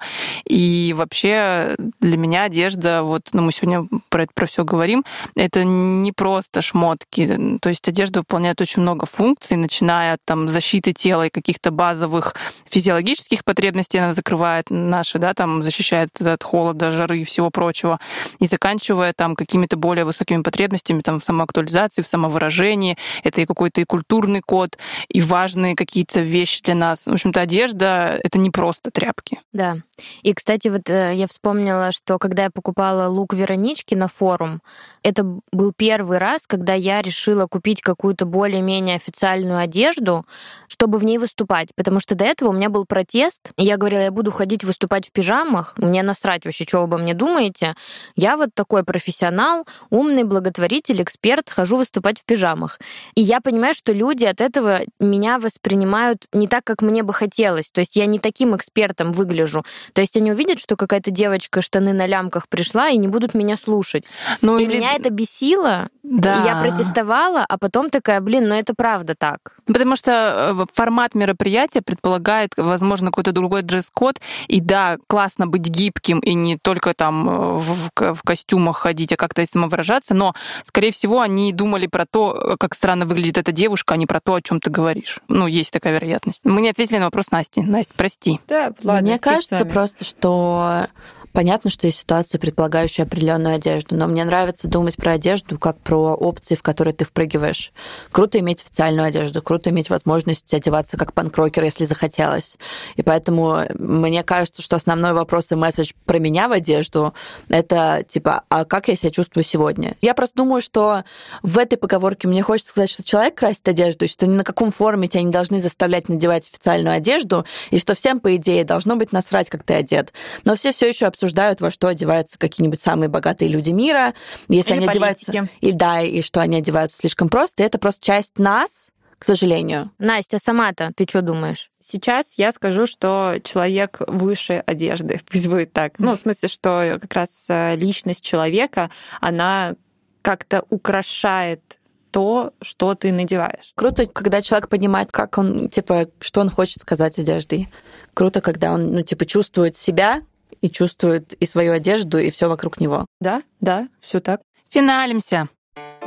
И вообще для меня одежда, вот, ну мы сегодня про это про все говорим, это не просто шмотки. То есть одежда выполняет очень много функций, начиная от там защиты тела и каких-то базовых физиологических потребностей она закрывает наши, да, там защищает от холода, жары и всего прочего, и заканчивая заканчивая там какими-то более высокими потребностями там, в самоактуализации, в самовыражении. Это и какой-то и культурный код, и важные какие-то вещи для нас. В общем-то, одежда — это не просто тряпки. Да. И, кстати, вот э, я вспомнила, что когда я покупала лук Веронички на форум, это был первый раз, когда я решила купить какую-то более-менее официальную одежду, чтобы в ней выступать. Потому что до этого у меня был протест, и я говорила, я буду ходить выступать в пижамах, мне насрать вообще, что обо мне думаете. Я вот такой профессионал, умный благотворитель, эксперт, хожу выступать в пижамах. И я понимаю, что люди от этого меня воспринимают не так, как мне бы хотелось. То есть я не таким экспертом выгляжу. То есть они увидят, что какая-то девочка штаны на лямках пришла и не будут меня слушать. Ну, и или... меня это бесило. Да. И я протестовала, а потом такая, блин, ну это правда так. Потому что э, формат мероприятия предполагает, возможно, какой-то другой дресс-код. И да, классно быть гибким и не только там э, в, в, в костюмах ходить, а как-то самовыражаться, но, скорее всего, они думали про то, как странно выглядит эта девушка, а не про то, о чем ты говоришь. Ну, есть такая вероятность. Мы не ответили на вопрос Насти. Настя, прости. Да, ладно. Мне кажется просто, что Понятно, что есть ситуации, предполагающие определенную одежду, но мне нравится думать про одежду как про опции, в которые ты впрыгиваешь. Круто иметь официальную одежду, круто иметь возможность одеваться как панкрокер, если захотелось. И поэтому мне кажется, что основной вопрос и месседж про меня в одежду — это типа, а как я себя чувствую сегодня? Я просто думаю, что в этой поговорке мне хочется сказать, что человек красит одежду, что ни на каком форуме тебя не должны заставлять надевать официальную одежду, и что всем, по идее, должно быть насрать, как ты одет. Но все все еще обсуждают, во что одеваются какие-нибудь самые богатые люди мира, если Или они политики. одеваются... И да, и что они одеваются слишком просто. И это просто часть нас, к сожалению. Настя, сама-то ты что думаешь? Сейчас я скажу, что человек выше одежды. [LAUGHS] Пусть будет так. Ну, в смысле, что как раз э, личность человека, она как-то украшает то, что ты надеваешь. Круто, когда человек понимает, как он, типа, что он хочет сказать одеждой. Круто, когда он, ну, типа, чувствует себя и чувствует и свою одежду, и все вокруг него. Да, да, все так. Финалимся.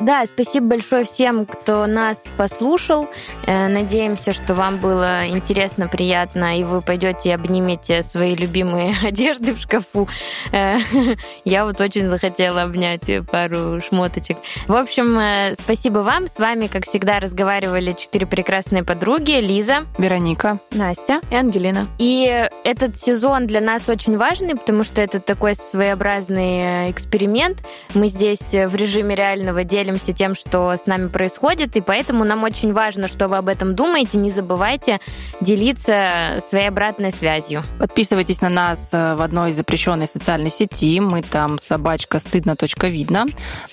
Да, спасибо большое всем, кто нас послушал. Э, Надеемся, что вам было интересно, приятно, и вы пойдете и обнимете свои любимые [LAUGHS] одежды в шкафу. Э, [LAUGHS] Я вот очень захотела обнять пару шмоточек. В общем, э, спасибо вам. С вами, как всегда, разговаривали четыре прекрасные подруги. Лиза, Вероника. Настя. И Ангелина. И этот сезон для нас очень важный, потому что это такой своеобразный эксперимент. Мы здесь в режиме реального делимся тем, что с нами происходит, и поэтому нам очень важно, что вы об этом думаете. Не забывайте делиться своей обратной связью. Подписывайтесь на нас э, в одной из запрещенной социальной сети. Мы там собачка стыдно точка видно.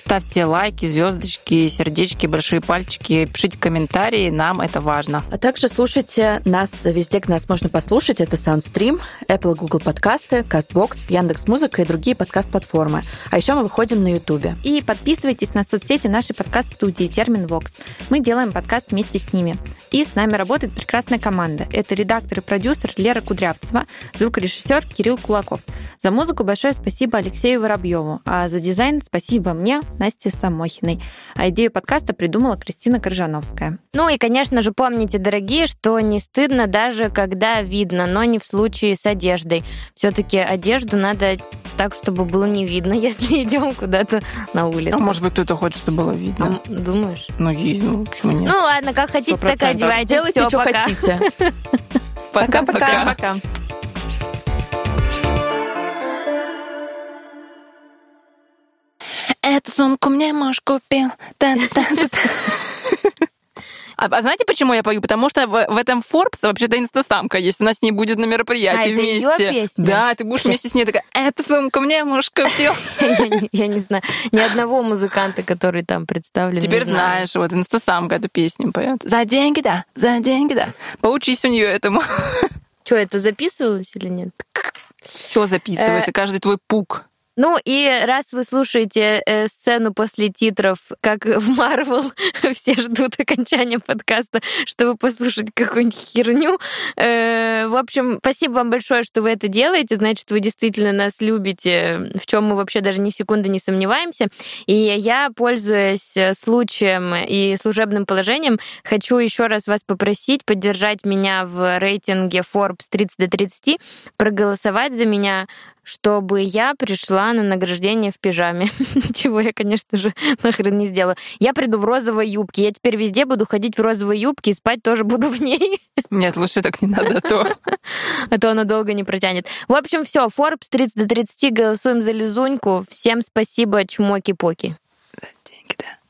Ставьте лайки, звездочки, сердечки, большие пальчики, пишите комментарии, нам это важно. А также слушайте нас везде, где нас можно послушать. Это SoundStream, Apple, Google подкасты, CastBox, Яндекс.Музыка и другие подкаст-платформы. А еще мы выходим на YouTube. И подписывайтесь на соцсети нашей подкаст-студии Термин Вокс. Мы делаем подкаст вместе с ними. И с нами работает прекрасная команда. Это редактор и продюсер Лера Кудрявцева, звукорежиссер Кирилл Кулаков. За музыку большое спасибо Алексею Воробьеву, а за дизайн спасибо мне, Насте Самохиной. А идею подкаста придумала Кристина Коржановская. Ну и, конечно же, помните, дорогие, что не стыдно даже когда видно, но не в случае с одеждой. Все-таки одежду надо так, чтобы было не видно, [LAUGHS] если идем куда-то на улицу. А может быть, кто-то хочет, чтобы было видно. А, думаешь? Ну, ну, почему нет? Ну ладно, как хотите, так и 100%. одевайтесь. Делайте, Всё, что пока. хотите. [LAUGHS] Пока-пока. Пока. Эту сумку мне муж купил. А, а знаете, почему я пою? Потому что в, в этом Forbes вообще-то инстасамка есть. Она с ней будет на мероприятии А, это её вместе. песня? Да, ты будешь вместе с ней такая, эту сумку мне муж купил. Я не- знаю ни одного музыканта, который там представлен. Теперь знаешь, вот инстасамка эту песню поет. За деньги, да, за деньги, да. Поучись у нее этому. Что, это записывалось или нет? Все записывается, каждый твой пук. Ну и раз вы слушаете э, сцену после титров, как в Марвел, [LAUGHS] все ждут окончания подкаста, чтобы послушать какую-нибудь херню. Э, в общем, спасибо вам большое, что вы это делаете. Значит, вы действительно нас любите, в чем мы вообще даже ни секунды не сомневаемся. И я, пользуясь э, случаем и служебным положением, хочу еще раз вас попросить поддержать меня в рейтинге Forbes 30 до 30, проголосовать за меня, чтобы я пришла на награждение в пижаме. [LAUGHS] Чего я, конечно же, [LAUGHS] нахрен не сделаю. Я приду в розовой юбке. Я теперь везде буду ходить в розовой юбке и спать тоже буду в ней. Нет, лучше так не надо, а то... [LAUGHS] а то оно долго не протянет. В общем, все, Forbes 30 до 30, голосуем за Лизуньку. Всем спасибо, чмоки-поки. Деньги, да.